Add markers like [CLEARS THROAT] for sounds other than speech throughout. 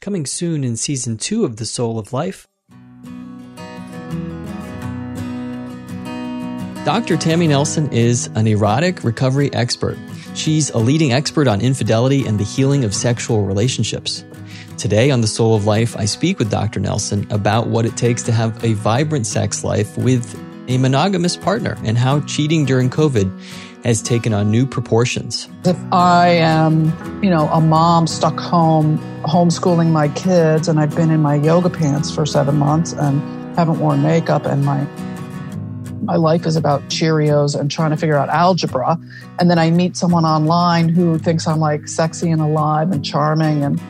coming soon in season two of The Soul of Life. Dr. Tammy Nelson is an erotic recovery expert. She's a leading expert on infidelity and the healing of sexual relationships. Today on The Soul of Life, I speak with Dr. Nelson about what it takes to have a vibrant sex life with a monogamous partner and how cheating during COVID has taken on new proportions. If I am, you know, a mom stuck home homeschooling my kids and I've been in my yoga pants for seven months and haven't worn makeup and my my life is about Cheerios and trying to figure out algebra. And then I meet someone online who thinks I'm like sexy and alive and charming and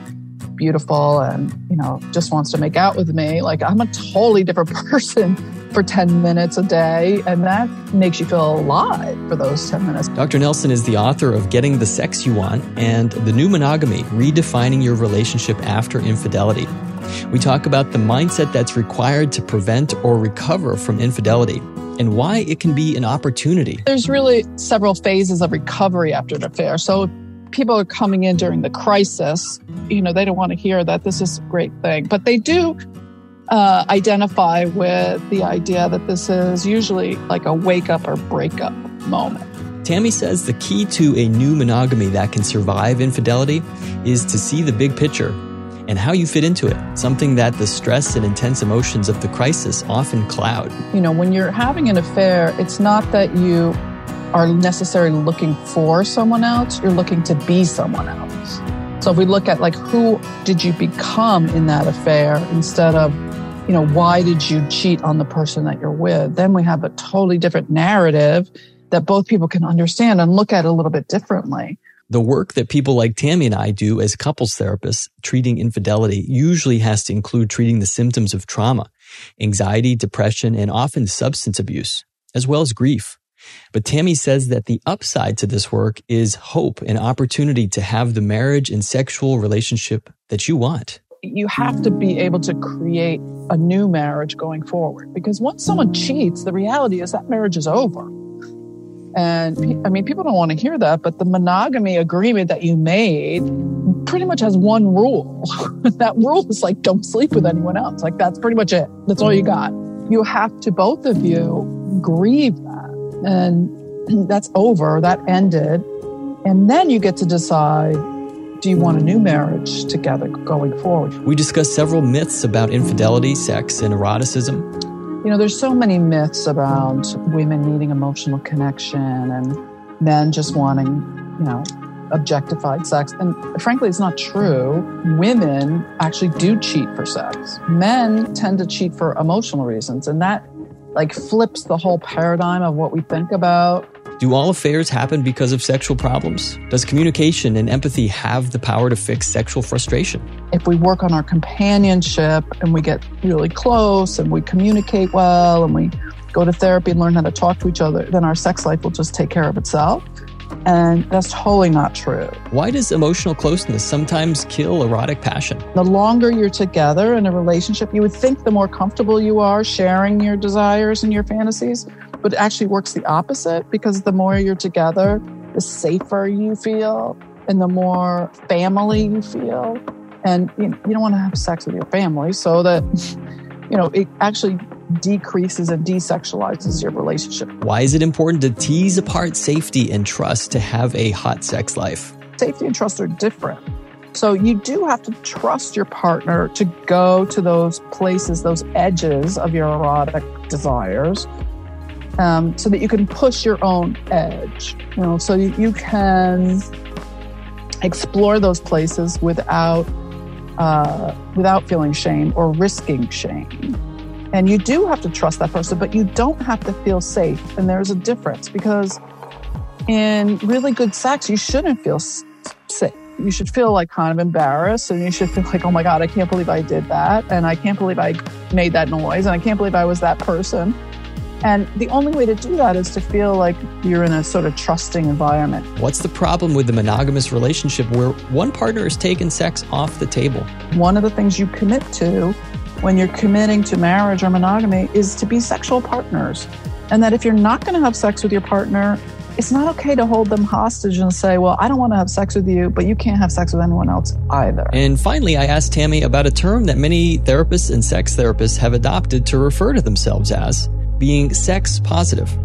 beautiful and, you know, just wants to make out with me. Like I'm a totally different [LAUGHS] person for 10 minutes a day, and that makes you feel alive for those 10 minutes. Dr. Nelson is the author of Getting the Sex You Want and The New Monogamy Redefining Your Relationship After Infidelity. We talk about the mindset that's required to prevent or recover from infidelity and why it can be an opportunity. There's really several phases of recovery after an affair. So people are coming in during the crisis, you know, they don't want to hear that this is a great thing, but they do uh, identify with the idea that this is usually like a wake up or breakup moment. Tammy says the key to a new monogamy that can survive infidelity is to see the big picture and how you fit into it, something that the stress and intense emotions of the crisis often cloud. You know, when you're having an affair, it's not that you are necessarily looking for someone else, you're looking to be someone else. So if we look at like who did you become in that affair instead of you know, why did you cheat on the person that you're with? Then we have a totally different narrative that both people can understand and look at a little bit differently. The work that people like Tammy and I do as couples therapists treating infidelity usually has to include treating the symptoms of trauma, anxiety, depression, and often substance abuse, as well as grief. But Tammy says that the upside to this work is hope and opportunity to have the marriage and sexual relationship that you want you have to be able to create a new marriage going forward because once someone cheats, the reality is that marriage is over. And I mean, people don't want to hear that, but the monogamy agreement that you made pretty much has one rule. [LAUGHS] that rule is like, don't sleep with anyone else. Like, that's pretty much it. That's all you got. You have to, both of you, grieve. And [CLEARS THROAT] that's over. That ended. And then you get to decide do you want a new marriage together going forward? We discussed several myths about infidelity, sex, and eroticism. You know, there's so many myths about women needing emotional connection and men just wanting, you know, objectified sex. And frankly, it's not true. Women actually do cheat for sex. Men tend to cheat for emotional reasons. And that like flips the whole paradigm of what we think about do all affairs happen because of sexual problems? Does communication and empathy have the power to fix sexual frustration? If we work on our companionship and we get really close and we communicate well and we go to therapy and learn how to talk to each other, then our sex life will just take care of itself. And that's totally not true. Why does emotional closeness sometimes kill erotic passion? The longer you're together in a relationship, you would think the more comfortable you are sharing your desires and your fantasies, but it actually works the opposite because the more you're together, the safer you feel and the more family you feel. And you, know, you don't want to have sex with your family so that, [LAUGHS] you know, it actually decreases and desexualizes your relationship. Why is it important to tease apart safety and trust to have a hot sex life? Safety and trust are different. So you do have to trust your partner to go to those places, those edges of your erotic desires um, so that you can push your own edge, you know, so you can explore those places without uh, without feeling shame or risking shame. And you do have to trust that person, but you don't have to feel safe. And there's a difference because in really good sex, you shouldn't feel safe. You should feel like kind of embarrassed and you should feel like, oh my God, I can't believe I did that. And I can't believe I made that noise. And I can't believe I was that person. And the only way to do that is to feel like you're in a sort of trusting environment. What's the problem with the monogamous relationship where one partner is taking sex off the table? One of the things you commit to when you're committing to marriage or monogamy is to be sexual partners. And that if you're not going to have sex with your partner, it's not okay to hold them hostage and say, well, I don't want to have sex with you, but you can't have sex with anyone else either. And finally, I asked Tammy about a term that many therapists and sex therapists have adopted to refer to themselves as being sex positive.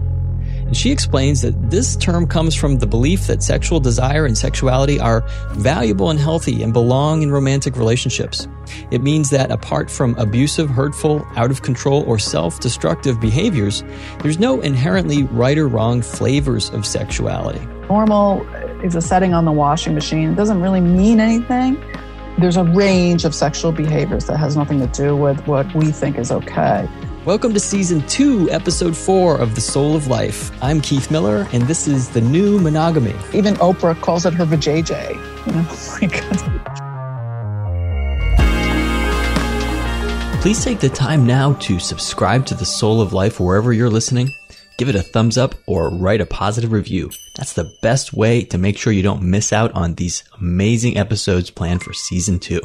And she explains that this term comes from the belief that sexual desire and sexuality are valuable and healthy and belong in romantic relationships. It means that apart from abusive, hurtful, out of control, or self destructive behaviors, there's no inherently right or wrong flavors of sexuality. Normal is a setting on the washing machine. It doesn't really mean anything. There's a range of sexual behaviors that has nothing to do with what we think is okay. Welcome to season two, episode four of The Soul of Life. I'm Keith Miller, and this is the new monogamy. Even Oprah calls it her vajayjay. Oh [LAUGHS] my God. Please take the time now to subscribe to The Soul of Life wherever you're listening. Give it a thumbs up or write a positive review. That's the best way to make sure you don't miss out on these amazing episodes planned for season two.